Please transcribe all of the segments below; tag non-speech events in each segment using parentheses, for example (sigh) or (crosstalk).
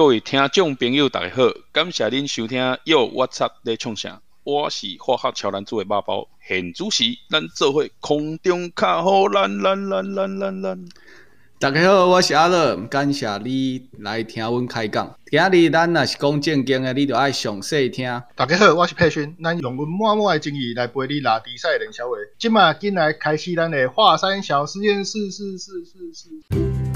各位听众朋友，大家好，感谢您收听又 What's Up 在唱啥？我是化学超男组的肉包现主持，咱做伙空中卡好咱咱咱咱咱咱。大家好，我是阿乐，感谢你来听阮开讲。今日咱若是讲正经的，你就爱详细听。大家好，我是佩勋，咱用阮满满的精力来陪你拉比赛练小伟。今嘛进来开始咱的华山小实验室，是是是是。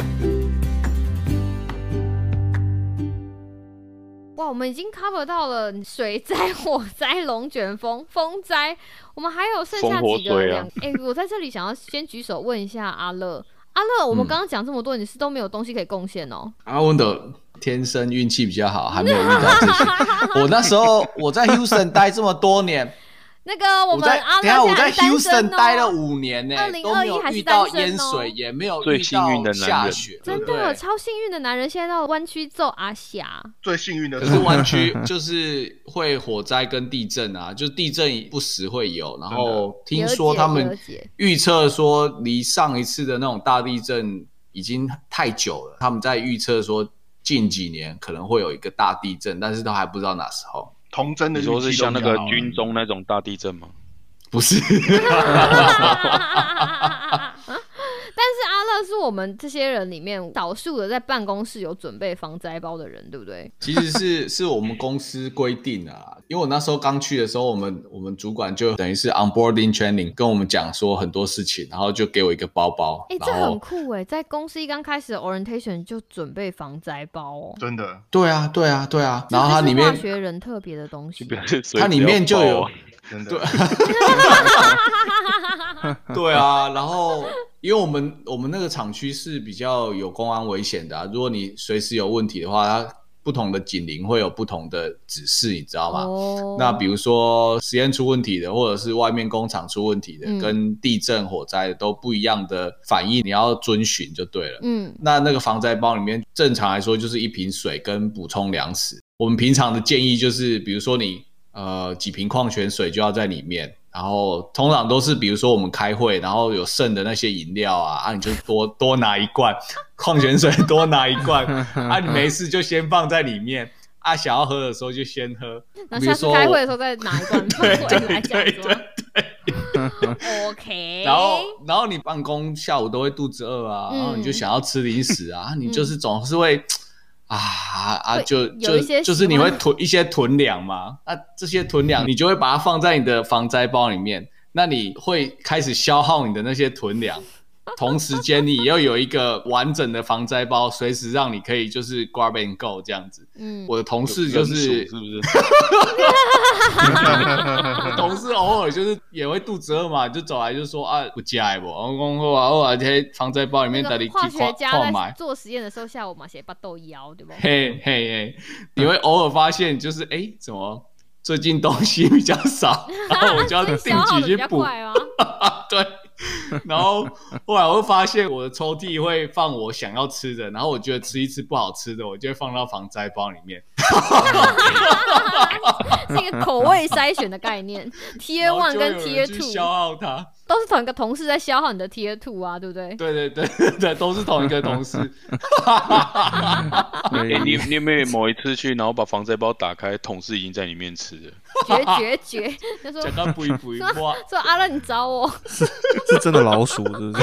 哇，我们已经 cover 到了水灾、(laughs) 火灾、龙卷风、风灾，我们还有剩下几个。哎、我在这里想要先举手问一下阿乐，阿乐，我们刚刚讲这么多，你是都没有东西可以贡献哦？阿文的天生运气比较好，还没有遇到这些。(laughs) 我那时候我在 Houston 待这么多年，那个我们等一下我在现在是单身 Houston 哦待了五年呢、2021都没有还是遇到单身哦淹水，也没有遇最幸运的到男人下雪，真的超幸运的男人，现在到湾区揍阿霞。最幸运的可是湾区 (laughs) 就是会火灾跟地震啊，就地震不时会有，然后听说他们预测说离上一次的那种大地震已经太久了，他们在预测说近几年可能会有一个大地震，但是都还不知道哪时候。童真的你运气都说是像那个军中那种大地震吗？不是 (laughs) 我们这些人里面少数的在办公室有准备防灾包的人，对不对？其实是是我们公司规定的啊，(laughs) 因为我那时候刚去的时候，我们我们主管就等于是 onboarding training 跟我们讲说很多事情，然后就给我一个包包，哎、这很酷哎，在公司一刚开始的 orientation 就准备防灾包哦。真的。对啊对啊对啊，然后它里面化学人特别的东西。它里面就有真的对，(laughs) 对啊，然后因为我们我们那个厂区是比较有公安危险的、啊，如果你随时有问题的话，它不同的警铃会有不同的指示，你知道吗？哦那比如说实验出问题的，或者是外面工厂出问题的，嗯跟地震、火灾都不一样的反应，你要遵循就对了。嗯，那那个防灾包里面，正常来说就是一瓶水跟补充粮食。我们平常的建议就是，比如说你呃几瓶矿泉水就要在里面，然后通常都是比如说我们开会，然后有剩的那些饮料啊，啊你就多 (laughs) 多拿一罐矿泉水，多拿一罐 (laughs) 啊，你没事就先放在里面。啊，想要喝的时候就先喝。那下次开会的时候再拿一罐 (laughs) 放对回对来讲对说对。OK。然后，然后你办公下午都会肚子饿啊，嗯然后你就想要吃零食啊，你就是总是会啊啊，就就就是你会囤一些囤粮嘛，那这些囤粮你就会把它放在你的防灾包里面，那你会开始消耗你的那些囤粮。(laughs) 同时间，你要有一个完整的防灾包，随时让你可以就是 grab and go 这样子。嗯，我的同事就是是不是？同事偶尔就是也会肚子饿嘛，就走来就说啊不加不，然后讲好啊，我这防灾包里面那带你个化去看学家。做实验的时候，下午嘛写巴豆腰，对不？嘿嘿嘿，你会偶尔发现就是哎、诶怎么最近东西比较少，(laughs) 然后我就要定期去补。(laughs) 对，(laughs) 然后后来我会发现我的抽屉会放我想要吃的，然后我觉得吃一吃不好吃的，我就会放到防灾包里面。(laughs) 是一个口味筛选的概念，Tier One 跟 Tier Two 消耗它。都是同一个同事在消耗你的 Tier Two 啊，对不对？对对对对对，都是同一个同事。(laughs) 哎、你 (laughs) 你有没有某一次去，然后把防灾包打开，同事已经在里面吃了？绝绝绝！他说讲到不一不一，(laughs) 哇！说阿乐，你找我，是真的老鼠，是不是？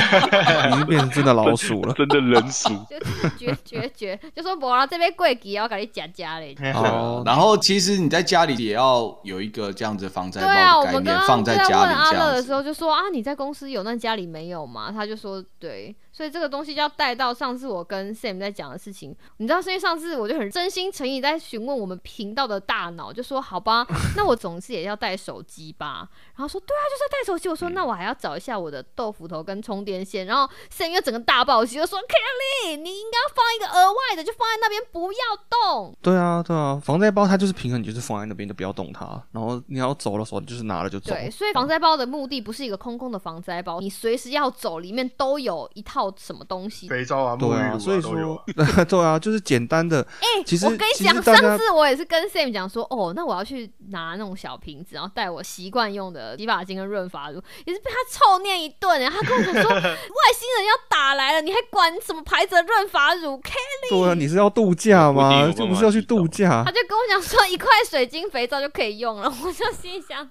已经变成真的老鼠了。真的人鼠。就绝绝绝，就说我啦这边贵给要给你夹夹嘞。哦，然后其实你在家里也要有一个这样子防灾对啊，包的概我们刚刚念放在家里这样子。阿乐的时候就说啊，你在公司有，那家里没有吗？他就说对，所以这个东西就要带到上次我跟 Sam 在讲的事情。你知道，是因为上次我就很真心诚意在询问我们频道的大脑，就说好吧，(laughs) 那我总是也要带手机吧。然后说对啊，就是要带手机。我说那我还要找一下我的豆腐头跟充电线。然后 Sam 又整个大暴击，就说 Kelly，你应该要放一个额外的，就放在那边不要动。对啊，对啊，防灾包它就是平衡，你就是放在那边就不要动它，然后你要走的时候就是拿了就走。对，所以防灾包的目的不是一个空空的防灾包，你随时要走，里面都有一套套什么东西。肥皂啊、沐对啊，浴乳所以啊都有说啊。(laughs) 对啊，就是简单的。哎、其实我跟你讲，上次我也是跟 Sam 讲说，哦，那我要去拿那种小瓶子，然后带我习惯用的洗发精跟润发乳，也是被他臭念一顿。然后他跟我讲说，(laughs) 外星人要打来了，你还管什么牌子的润发乳？Kelly，对啊，你是要度假吗？不一定有办法这不是要去度假他？就跟我讲说，一块水晶肥皂就可以用了。我就心想，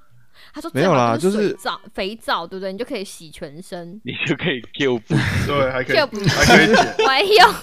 他说没有啦就是水皂肥皂，对不对？你就可以洗全身。(laughs) 你就可以 Q 不 (laughs) 对，还可以就不还可以剪。(laughs) 我还用，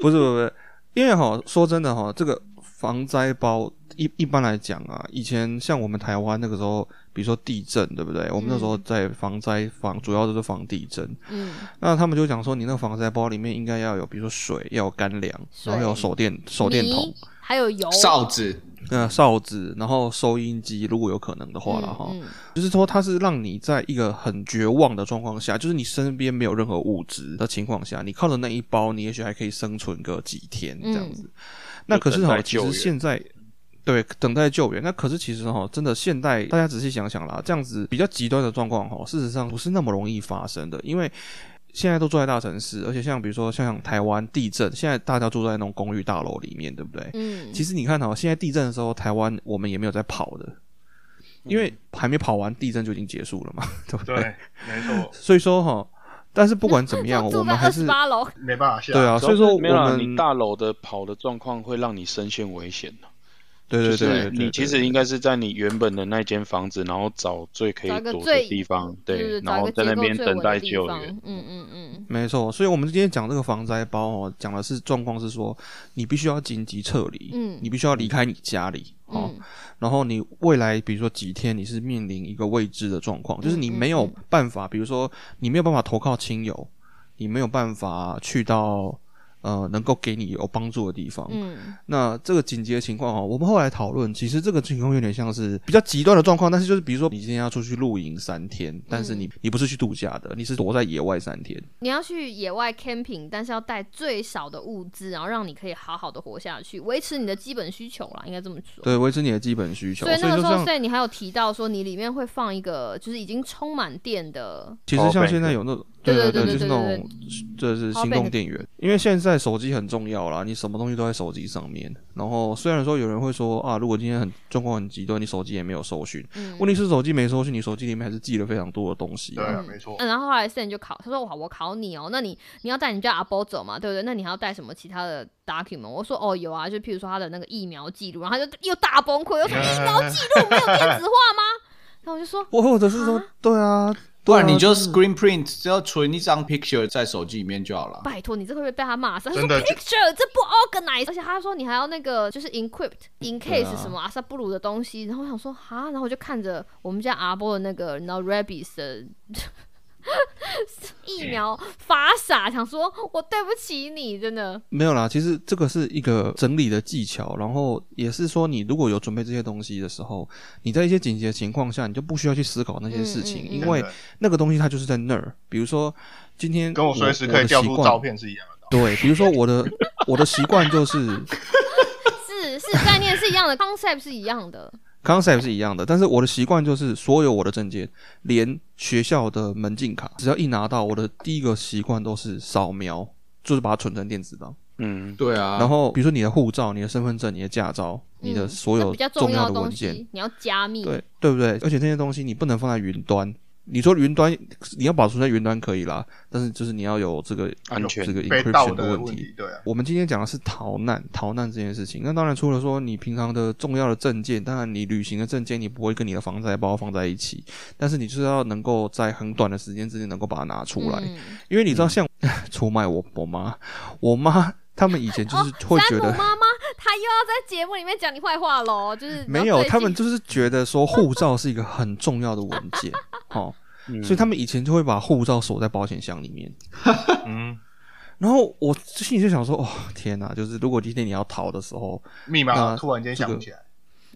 不是不是不是，因为哈，说真的哈，这个防灾包一一般来讲啊，以前像我们台湾那个时候，比如说地震，对不对？我们那时候在防灾防，主要都是防地震。嗯，那他们就讲说，你那个防灾包里面应该要有，比如说水，要有干粮，然后有手电手电筒泥，还有油哨子，呃，哨子，然后收音机，如果有可能的话了哈。嗯嗯就是说，它是让你在一个很绝望的状况下，就是你身边没有任何物质的情况下，你靠着那一包，你也许还可以生存个几天这样子。那可是哈，其实现在对等待救援，那可是其实哈，真的现代大家仔细想想啦，这样子比较极端的状况哈，事实上不是那么容易发生的，因为。现在都住在大城市，而且像比如说像台湾地震，现在大家住在那种公寓大楼里面，对不对？嗯，其实你看哦，现在地震的时候，台湾我们也没有在跑的，因为还没跑完，地震就已经结束了嘛，(laughs) 对不对，没错，所以说哈，但是不管怎么样，(laughs) 我们还是八楼，没办法下。对啊，所以说我们大楼的跑的状况会让你身陷危险的。对对就是对你其实应该是在你原本的那间房子，然后找最可以躲的地方，对，然后在那边等待救援。嗯嗯嗯，没错，所以我们今天讲这个防灾包哦，讲的是状况是说，你必须要紧急撤离，嗯你必须要离开你家里哦，嗯然后你未来比如说几天你是面临一个未知的状况，就是你嗯没有嗯。办法，比如说你没有办法投靠亲友，你没有办法去到呃能够给你有帮助的地方，嗯。那这个紧急的情况哦，我们后来讨论，其实这个情况有点像是比较极端的状况，但是就是比如说你今天要出去露营三天，但是你你不是去度假的，你是躲在野外三天，你要去野外 camping，但是要带最少的物资，然后让你可以好好的活下去，维持你的基本需求啦，应该这么说。对，维持你的基本需求。所以那个时候，就像所以你还有提到说，你里面会放一个就是已经充满电的，其实像现在有那种，对对，对就是那种，这是行动电源。因为现在手机很重要啦，你什么东西都在手机上面。然后虽然说有人会说啊，如果今天很状况很极端，你手机也没有搜寻，嗯问题是手机没搜寻，你手机里面还是记了非常多的东西。对啊，嗯没错。嗯，然后后来 Sen 就考，他说哇，我考你哦，那你你要带你家阿波走嘛，对不对？那你还要带什么其他的 document？我说哦有啊，就譬如说他的那个疫苗记录，然后他就又大崩溃，又说 (laughs) 疫苗记录没有电子化吗？然后我就说我或者是说啊，对啊，不然你就 screen print，只要存一张 picture 在手机里面就好了。拜托你这会不会被他骂死？他说真的 picture 这不 organize，而且他说你还要那个就是 encrypt in case 啊。什么阿萨布鲁的东西，然后我想说哈，然后我就看着我们家阿波的那个你知道 rabies 的 (laughs) 疫苗发傻，想说我对不起你，真的。没有啦，其实这个是一个整理的技巧，然后也是说，你如果有准备这些东西的时候，你在一些紧急的情况下，你就不需要去思考那些事情，嗯嗯嗯因为那个东西它就是在那儿。比如说今天跟我随时可以调出照。片是一样的。对，比如说我的 (laughs) 我的习惯就是是是概念是一样的，concept 是一样的。Concept 是一样的，但是我的习惯就是所有我的证件，连学校的门禁卡，只要一拿到，我的第一个习惯都是扫描，就是把它存成电子档。嗯，对啊，然后比如说你的护照、你的身份证、你的驾照、你的嗯所有比较重要要的文件，你要加密。对对不对？而且这些东西你不能放在云端。你说云端你要保存在云端可以啦，但是就是你要有这个安全这个 encryption。的问题，对啊，我们今天讲的是逃难，逃难这件事情。那当然，除了说你平常的重要的证件，当然你旅行的证件你不会跟你的防灾包放在一起，但是你就是要能够在很短的时间之内能够把它拿出来，嗯因为你知道像，(laughs) 出卖我我妈，我妈他们以前就是会觉得、她又要在节目里面讲你坏话喽，就是没有，他们就就是觉得说护照是一个很重要的文件，(laughs) 哦，嗯所以他们以前就会把护照锁在保险箱里面。嗯，(laughs) 然后我心里就想说，哦天哪！就是如果今天你要逃的时候，密码突然间想不起来，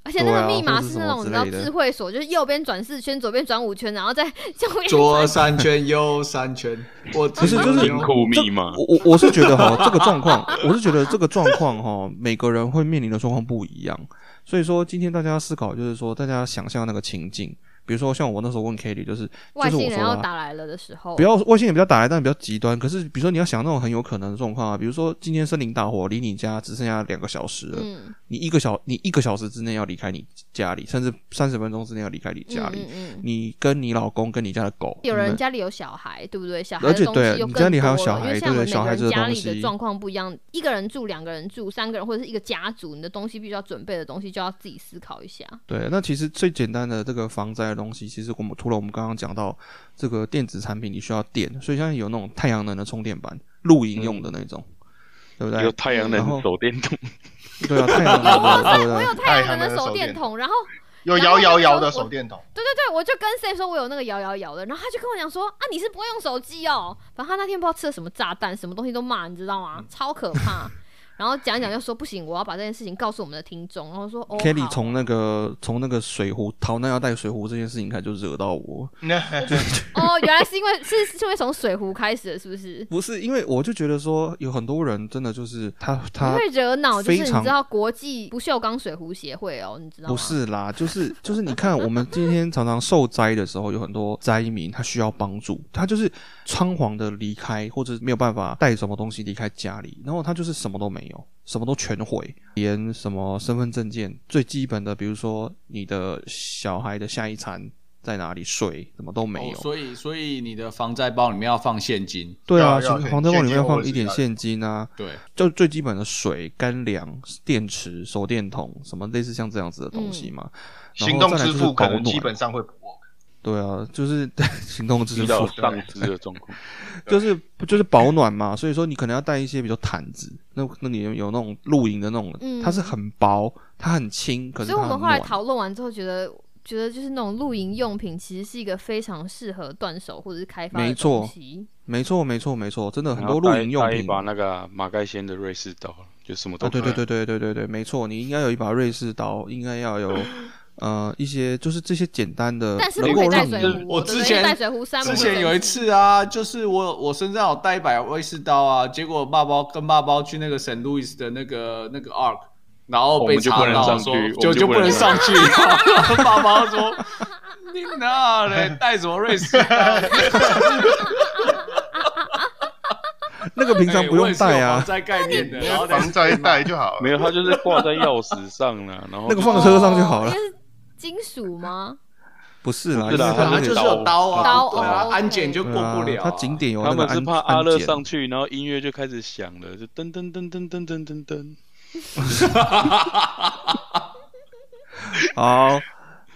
而且那个密码或是那种你知道智慧锁，就是右边转四圈，左边转五圈，然后再右边三圈，右三圈，我其实就是金库密码，我我我是觉得哈，这个状况，(laughs) 我是觉得这个状况哈，每个人会面临的状况不一样。所以说，今天大家思考就是说，大家想象那个情境，比如说像我那时候问 Kelly，就是外星人要打来了的时候，不要外星人比较打来，但比较极端。可是比如说你要想那种很有可能的状况啊，比如说今天森林大火，离你家只剩下两个小时了，嗯，你一个小你一个小时之内要离开你家里，甚至三十分钟之内要离开你家里。嗯你跟你老公跟你家的狗，有人家里有小孩，对不对？小孩而且对你家里还有多小孩了因为像我们每对对小孩子家里状况不一样，一个人住、两个人住、三个人或者是一个家族，你的东西必须要准备的东西就要自己思考一下。对，那其实最简单的这个防灾的东西，其实我们除了我们刚刚讲到这个电子产品，你需要电，所以现在有那种太阳能的充电板，露营用的那种，对不对有？太阳能手电筒，对啊，太阳能的，(laughs) 对不对我有？太阳能的手电筒，然后有摇摇摇的手电筒，对对对，我就跟 Sam 说我有那个摇摇摇的，然后他就跟我讲说啊，你是不会用手机哦。反正他那天不知道吃了什么炸弹，什么东西都骂，你知道吗？超可怕。然后讲一讲就说不行，我要把这件事情告诉我们的听众。然后说哦 Kelly 从那个从那个水壶逃难要带水壶这件事情开始就惹到我，(laughs) 哦，原来是因为是是因为从水壶开始的，是不是？不是因为我就觉得说有很多人真的就是他他会惹恼，就是非常你知道国际不锈钢水壶协会哦，你知道吗？不是啦，就是就是你看，我们今天常常受灾的时候，有很多灾民他需要帮助，他就是仓皇的离开，或者没有办法带什么东西离开家里，然后他就是什么都没有，什么都全毁，连什么身份证件最基本的，比如说你的小孩的下一餐在哪里睡，什么都没有。哦所以所以你的防灾包里面要放现金，对啊，防灾包里面要放一点现金啊，对，就最基本的水、干粮、电池、手电筒，什么类似像这样子的东西嘛。然行后再来就是动支付可保暖能基本上会。对啊，就是 (laughs) 行动支遇到付，丧尸的状况。(laughs) 就是就是保暖嘛，所以说你可能要带一些，比如毯子，那那里有那种露营的那种，嗯它是很薄，它很轻，可是所以我们后来暖。讨论完之后，觉得觉得就是那种露营用品，其实是一个非常适合断手或者是开发的没错东西。没错，没错，没错，真的很多露带营用品。带一把那个马盖先的瑞士刀，就什么都对对对对对对，没错，你应该有一把瑞士刀，应该要有 (laughs) 呃一些就是这些简单的，但是不可以能够让你带水壶哦，我之前带水壶三之前有一次啊，就是我我身上有带一把威士刀啊，结果爸包跟爸包去那个圣路易斯的那个那个 Ark，然后被就不能查到说上去就就不能们就不能上去，(laughs) 爸爸包说你哪嘞带什么瑞士刀？(laughs) 那个平常不用带啊，在概念的，(laughs) 然后再防灾带就好了。没有，他就是挂在钥匙上了，然后那个放车上就好了金属吗？不是啦，就是有刀啊，刀对啊哦安检就过不了他。景点有那他们是怕阿乐上去，然后音乐就开始响了，就噔噔噔噔噔噔噔噔。(laughs) 好，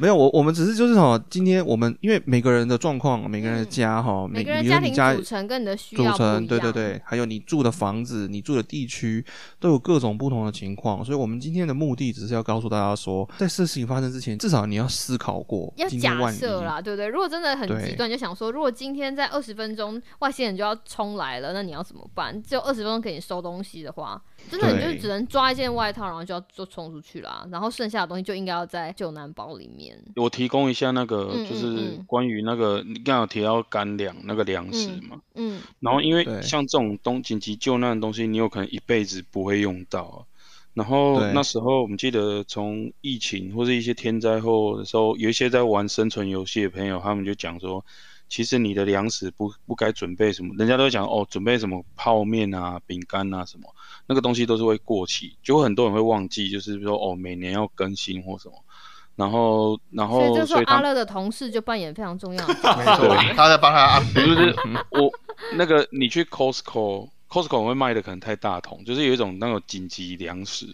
没有我我们只是就是哈，今天我们因为每个人的状况，每个人的家哈，每每个人家庭组成跟你的需要组成，对对对，还有你住的房子、你住的地区都有各种不同的情况，所以我们今天的目的只是要告诉大家说，在事情发生之前，至少你要思考过，要假设啦，对不对？如果真的很极端，你就想说，如果今天在二十分钟外星人就要冲来了，那你要怎么办？只有二十分钟给你收东西的话，真的你就只能抓一件外套，然后就要就冲出去啦。然后剩下的东西就应该要在救难包里面。我提供一下那个嗯，就是关于那个你刚刚有提到干粮那个粮食嘛，嗯，然后因为像这种东紧急救难的东西，你有可能一辈子不会用到啊。然后那时候我们记得从疫情或者一些天灾后的时候，有一些在玩生存游戏的朋友，他们就讲说，其实你的粮食不不该准备什么，人家都会讲哦，准备什么泡面啊、饼干啊什么，那个东西都是会过期，就会很多人会忘记，就是说哦，每年要更新或什么。然后，然所以这时候后所以他阿乐的同事就扮演非常重要的角色。(laughs) 没错，他在帮他 update 不是我那个你去 Costco，Costco 会卖的可能太大桶，就是有一种那种紧急粮食，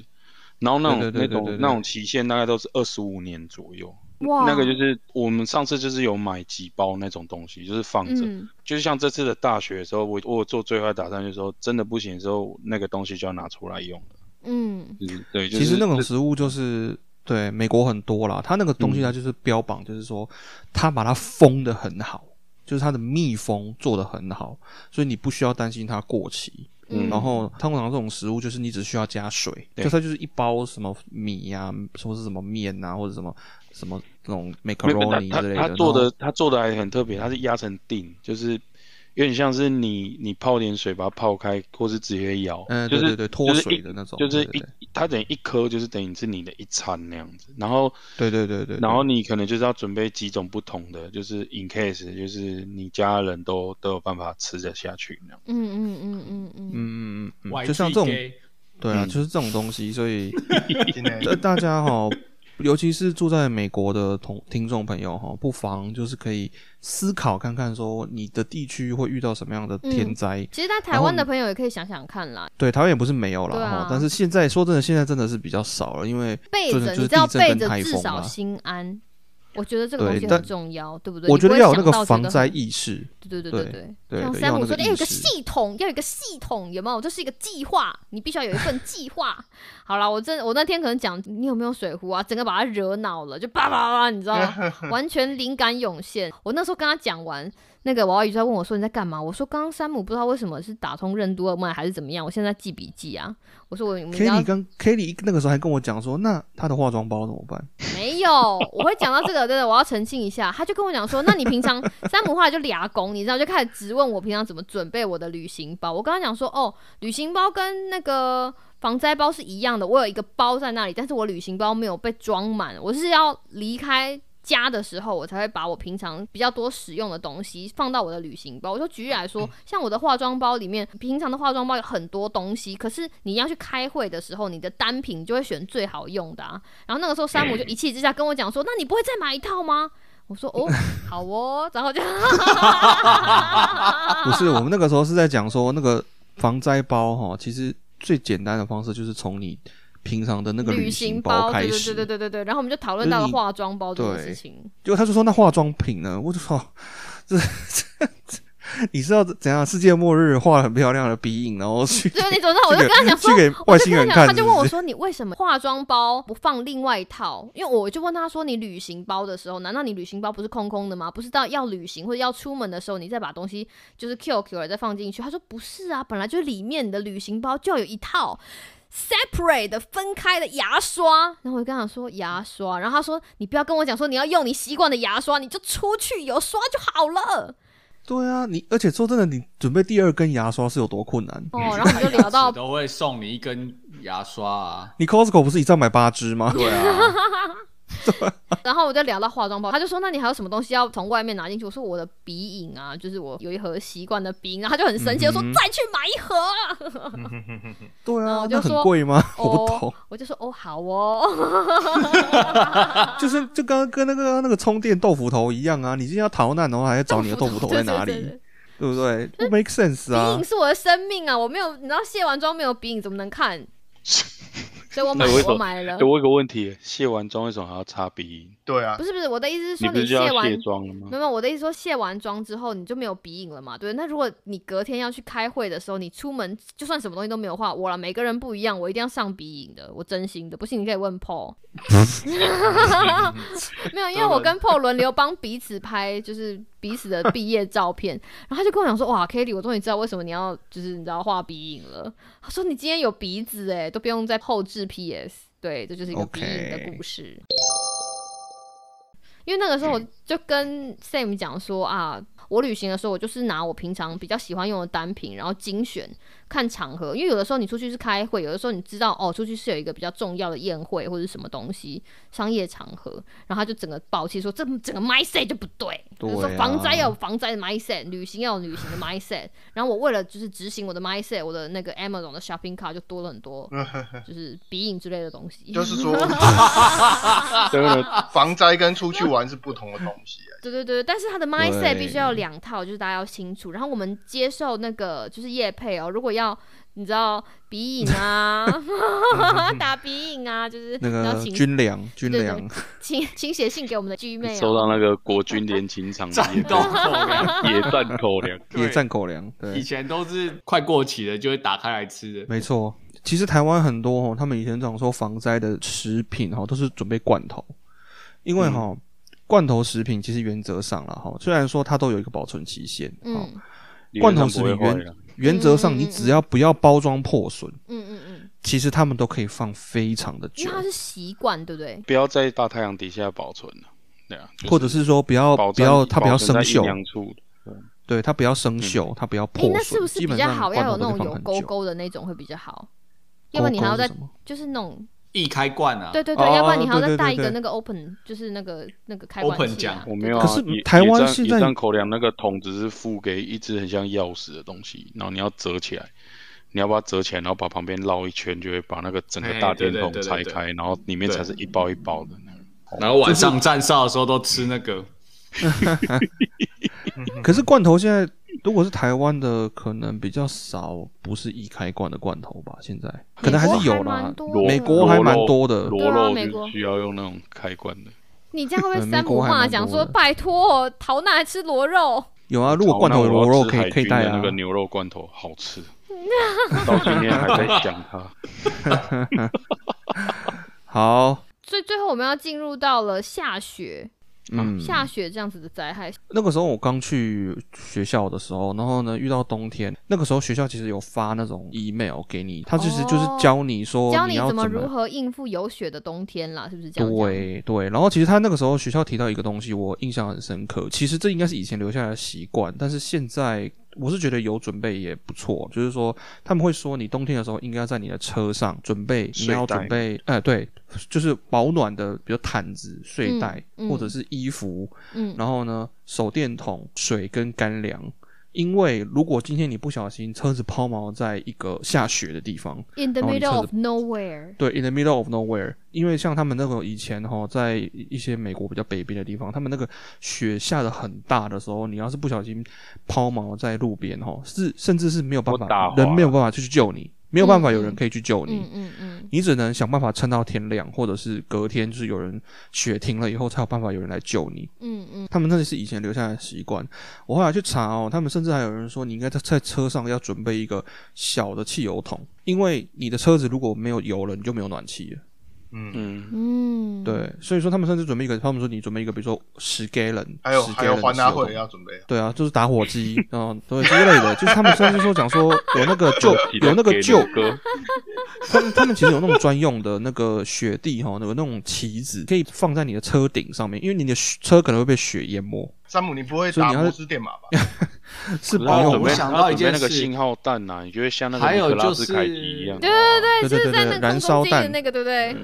然后那种那种那种期限大概都是二十五年左右。哇，那个就是我们上次就是有买几包那种东西，就是放着，嗯，就是像这次的大学的时候，我我做最坏打算，就是说真的不行的时候，那个东西就要拿出来用了。嗯，就是对，就是其实那种这食物就是对美国很多啦，它那个东西嗯它就是标榜，就是说它把它封的很好，就是它的密封做的很好，所以你不需要担心它过期。嗯然后通常这种食物就是你只需要加水，对就它就是一包什么米呀、或是什么面啊，或者什么什么那种 macaroni 他之类的。他他做的他做的还很特别，它是压成锭，就是有点像是你你泡点水把它泡开，或是直接摇，嗯，就是对对对，脱就是一水的那种，就是一对对它等于一颗就是等于是你的一餐那样子，然后对对对对对，然后你可能就是要准备几种不同的，就是 in case 就是你家人都都有办法吃得下去那样。嗯嗯嗯嗯嗯，嗯嗯嗯嗯，就像这种对啊，嗯就是这种东西，所以 (laughs) 大家哈，尤其是住在美国的同听众朋友哈，不妨就是可以思考看看，说你的地区会遇到什么样的天灾。其实，在台湾的朋友也可以想想看啦，对，台湾也不是没有啦哈，但是现在说真的，现在真的是比较少了，因为就是你知道地震跟备着至少台风安。我觉得这个东西很重要，对不对？我觉得要有那个防灾意识，对对对对对对像三五说，的要有个系统，要有一个系统，有没有？这是一个计划，你必须要有一份计划。好了，我真我那天可能讲你有没有水壶啊，整个把他惹恼了，就叭叭叭，你知道吗？(laughs) 完全灵感涌现。我那时候跟他讲完，那个娃娃鱼就在问我说你在干嘛？我说刚刚山姆不知道为什么是打通任督二脉还是怎么样，我现在在记笔记啊。我说我 Kelly 刚 Kelly 那个时候还跟我讲说，那他的化妆包怎么办？没有，我会讲到这个，真的，我要澄清一下。他就跟我讲说，那你平常 (laughs) 山姆后来就俩拱，你知道，就开始质问我平常怎么准备我的旅行包。我跟他讲说，哦，旅行包跟那个防灾包是一样的，我有一个包在那里，但是我旅行包没有被装满，我是要离开。家的时候，我才会把我平常比较多使用的东西放到我的旅行包。我就举例来说，像我的化妆包里面，平常的化妆包有很多东西，可是你要去开会的时候，你的单品就会选最好用的啊。然后那个时候，山姆就一气之下跟我讲说：“那你不会再买一套吗？”我说：“哦，好哦。”然后就 (laughs) 不是，我们那个时候是在讲说那个防灾包哈，其实最简单的方式就是从你平常的那个旅行行包，对对开始。对对对对对。然后我们就讨论到了化妆包这件事情。结果他就说那化妆品呢？我就说 (laughs) 这这你知道怎样？世界末日画很漂亮的鼻影，然后去 (laughs) 对，你怎么知道？我就跟他讲说，去给我外星人看就跟他讲，他就问我说：“你为什么化妆包不放另外一套？”因为我就问他说：“你旅行包的时候，难道你旅行包不是空空的吗？不是到要旅行或者要出门的时候，你再把东西就是 Q Q 再放进去？”他说：“不是啊，本来就是里面你的旅行包就要有一套。” Separate 的分开的牙刷，然后我就跟他讲说牙刷，然后他说你不要跟我讲说你要用你习惯的牙刷，你就出去有刷就好了。对啊，你而且说真的，你准备第二根牙刷是有多困难？哦，然后我们就聊到 (laughs) 都会送你一根牙刷啊。你 Costco 不是一次要买八支吗？对啊，(laughs) (laughs) 然后我就聊到化妆包，他就说：“那你还有什么东西要从外面拿进去？”我说：“我的鼻影啊，就是我有一盒习惯的鼻影。”然后他就很生气，我说：“嗯再去买一盒啊对啊，那很我就说贵吗？！”我不懂哦，，我就说：“哦，好哦。(laughs) 就是就刚刚跟那个那个充电豆腐头一样啊！你今天要逃难的话，还要找你的豆腐头在哪里，(laughs) 对对对对不对？不 make sense 啊鼻啊影！是我的生命啊！我没有，你知道卸完妆没有鼻影怎么能看？所以我买我买了欸。我有个问题，卸完妆为什么还要擦鼻影？对啊不，是不是，我的意思是说你卸完卸妆了吗没？有，我的意思说卸完妆之后你就没有鼻影了嘛？对，那如果你隔天要去开会的时候，你出门就算什么东西都没有画，我了，每个人不一样，我一定要上鼻影的，我真心的，不信你可以问 Paul。(laughs) 没有，因为我跟 Paul 轮流帮彼此拍，就是彼此的毕业照片，然后他就跟我讲说，哇 k a t i e 我终于知道为什么你要就是你知道画鼻影了。他说你今天有鼻子哎，都不用再后置 PS，对，这就是一个鼻影的故事。因为那个时候我就跟 Sam 讲说啊，我旅行的时候，我就是拿我平常比较喜欢用的单品，然后精选看场合，因为有的时候你出去是开会，有的时候你知道哦，出去是有一个比较重要的宴会或者什么东西，商业场合，然后他就整个爆气说这整个 mindset 就不对，对就是说啊防灾要有防灾的 mindset，旅行要有旅行的 mindset，然后我为了就是执行我的 mindset，我的那个 Amazon 的 shopping cart 就多了很多 (laughs) 就是鼻影之类的东西，就是说 (laughs) 对对防灾跟出去玩是不同的东西、啊。对对对，但是他的 mindset 对必须要有两套，就是大家要清楚。然后我们接受那个就是业配哦，如果要你知道鼻影啊，(laughs) 打鼻影啊，就是那个军粮军对对粮，请请写信给我们的 Gmail，收到那个国军联勤厂的战斗口粮，野战口 (laughs) 粮，对野战口粮，以，前都是快过期了就会打开来吃的。没错。其实台湾很多哦，他们以前常说防灾的食品哈，都是准备罐头，因为哈、罐头食品其实原则上了哈，虽然说它都有一个保存期限，哦，嗯。罐头食品原原则上你只要不要包装破损，嗯嗯嗯，其实他们都可以放非常的久。因为，它是习惯，对不对？不要在大太阳底下保存了，对啊，就是或者是说不要不要它不要生锈。对，它不要生锈，它不要破诶，损。那是不是比较好？要有那种有勾勾的那种会比较好，要不然你还要再勾勾是什么？就是那种易开罐啊，对对对，哦要不然你还要再带一个那个 open，就是那个那个开关 Open 器啊奖。我没有啊。可是台湾现在野战口粮那个桶只是付给一只很像钥匙的东西，然后你要折起来，你要把它折起来，然后把旁边绕一圈，就会把那个整个大电筒对对对拆开，然后里面才是一包一包的那个。然后晚上站哨的时候都吃那个，(laughs) 可是罐头现在如果是台湾的，可能比较少，不是易开罐的罐头吧？现在可能还是有啦美国还蛮。多的螺对啊肉美国就需要用那种开罐的。你这样会被对美山姆国还骂讲说：“蛮多的拜托，逃难还吃螺肉有啊，如果罐头有螺肉可以可以带啊那。个牛肉罐头好吃，到今天还在想它。(laughs) 好，？”所以最后我们要进入到了下雪，嗯，下雪这样子的灾害。那个时候我刚去学校的时候，然后呢遇到冬天，那个时候学校其实有发那种 email 给你，他其实就是教你说教你怎么如何应付有雪的冬天啦，是不是这样？对对，然后其实他那个时候学校提到一个东西，我印象很深刻。其实这应该是以前留下来的习惯，但是现在我是觉得有准备也不错。就是说他们会说，你冬天的时候应该在你的车上准备，你要准备，哎、对，就是保暖的，比如毯子、睡袋、嗯嗯或者是衣服，嗯，然后呢，手电筒、水跟干粮。因为如果今天你不小心车子抛锚在一个下雪的地方，In the middle of nowhere，对，in the middle of nowhere，因为像他们那个以前哈，在一些美国比较北边的地方，他们那个雪下的很大的时候，你要是不小心抛锚在路边哈，是甚至是没有办法，人没有办法去救你，没有办法有人可以去救你，嗯嗯嗯，你只能想办法撑到天亮，或者是隔天就是有人雪停了以后才有办法有人来救你。嗯嗯，他们那里是以前留下来的习惯。我后来去查哦，他们甚至还有人说，你应该在在车上要准备一个小的汽油桶，因为你的车子如果没有油了，你就没有暖气了。嗯，嗯，嗯，对，所以说他们甚至准备一个，他们说你准备一个，比如说十 gallon，还有还有拿会的汽油桶要准备啊，对啊，就是打火机，嗯，(laughs) 对之类的，就是他们甚至说讲说有那个旧 (laughs) 有那个旧，歌，(laughs) 他们他们其实有那种专用的那个雪地哈，有那种旗子可以放在你的车顶上面，因为你的车可能会被雪淹没，山姆，你不会打摩斯电码吧？(laughs) 是不然后用的准备我想到一件那个信号弹呐，你就会像那个还有就是斯凯奇一样，对对对，燃烧弹。那个，对不对？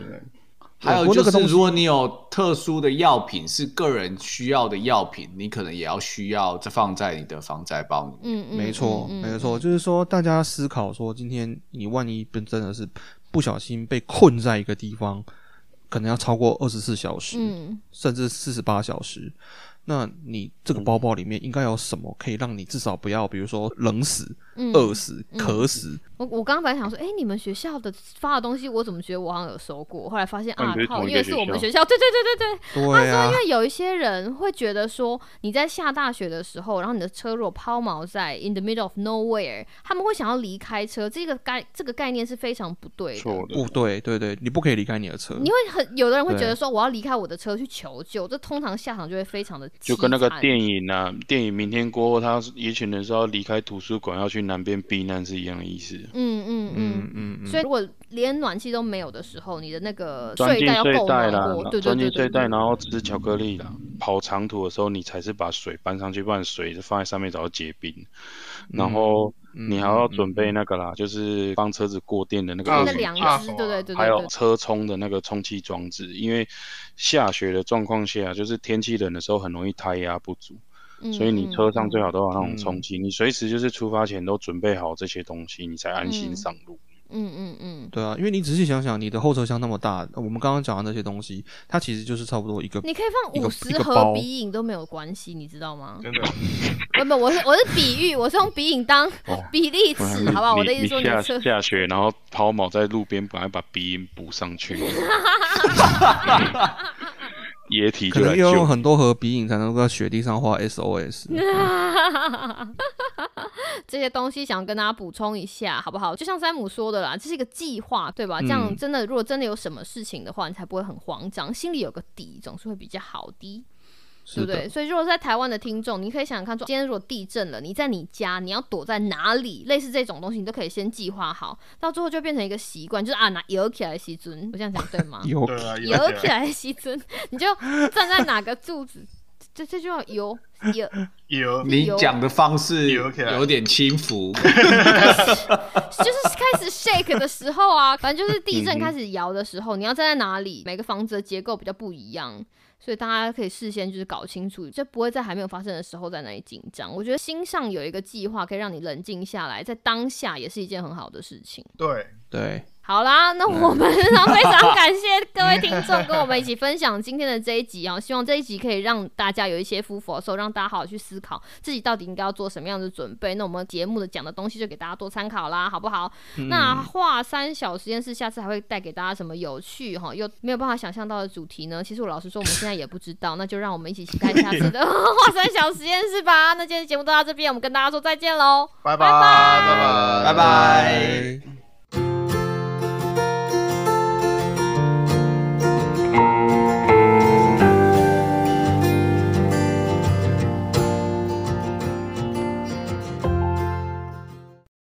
还有就是，如果你有特殊的药品是个人需要的药品，你可能也要需要再放在你的防灾包里。面。嗯嗯，没错，嗯没错，，就是说大家思考说，今天你万一真真的是不小心被困在一个地方，可能要超过二十四小时，嗯。甚至四十八小时，那你这个包包里面应该有什么可以让你至少不要，比如说冷死、嗯，饿死、嗯渴死？我我刚刚本来想说，哎、你们学校的发的东西，我怎么觉得我好像有收过？后来发现啊靠，因为是我们学学校，对对对对对。对啊因，为有一些人会觉得说，你在下大雪的时候，然后你的车如果抛锚在 in the middle of nowhere，他们会想要离开车，这个概这个概念是非常不对的。错的。不对，对对，你不可以离开你的车。你会很有的人会觉得说，我要离开我的车去求救，这通常下场就会非常的就跟那个电影啊，电影明天过后，他一群人是要离开图书馆，要去南边避难是一样的意思。嗯嗯嗯嗯。所以如果连暖气都没有的时候，你的那个睡袋要够睡袋啦暖过，，对对钻对对对进睡袋，然后吃巧克力啦。跑长途的时候，你才是把水搬上去，不然水放在上面早就结冰。然后嗯你还要准备那个啦，就是帮车子过电的那个啊二手那两啊只，对对对还对对，有车充的那个充气装置，因为下雪的状况下，就是天气冷的时候很容易胎压不足，嗯所以你车上最好都有那种嗯充气，你随时就是出发前都准备好这些东西，你才安心嗯上路。嗯嗯嗯，对啊，因为你仔细想想，你的后车厢那么大，我们刚刚讲的那些东西，它其实就是差不多一个你可以放五十盒鼻影都没有关系，你知道吗？真的，(laughs) 不不，我是我是比喻，我是用鼻影当哦 (laughs) 比例尺，好不好？我的意思说，你下车下雪，然后抛锚在路边，本来把鼻影补上去，(laughs) 液体可就来救。能要用很多盒鼻影才能够在雪地上画 SOS。(laughs) 这些东西想跟大家补充一下，好不好？就像山姆说的啦，这是一个计划，对吧？这样嗯真的，如果真的有什么事情的话，你才不会很慌张，心里有个底，总是会比较好的。对是不对？所以如果在台湾的听众，你可以想想看说，今天如果地震了，你在你家，你要躲在哪里？类似这种东西，你都可以先计划好，到最后就变成一个习惯，就是啊，拿摇起来西尊，我这样讲对吗？(laughs) 有摇起来西尊，你就站在哪个柱子。这这句话有有有你讲的方式有起来有点轻浮，(laughs) 就是开始 shake 的时候啊，反正就是地震开始摇的时候，你要站在哪里，每个房子的结构比较不一样。所以大家可以事先就是搞清楚，就不会在还没有发生的时候在那里紧张。我觉得心上有一个计划，可以让你冷静下来，在当下也是一件很好的事情。对，对，好啦，那我们非常感谢各位听众跟我们一起分享今天的这一集哦。希望这一集可以让大家有一些“夫佛受”，让大家好好去思考自己到底应该要做什么样的准备。那我们节目的讲的东西，就给大家多参考啦，好不好？那华山小实验室下次还会带给大家什么有趣哈又没有办法想象到的主题呢？其实我老实说，我们现在也不知道。那就让我们一起期待下次的 (laughs) (laughs) 华山小实验室吧。那今天节目到这边，我们跟大家说再见喽，拜拜拜拜拜拜。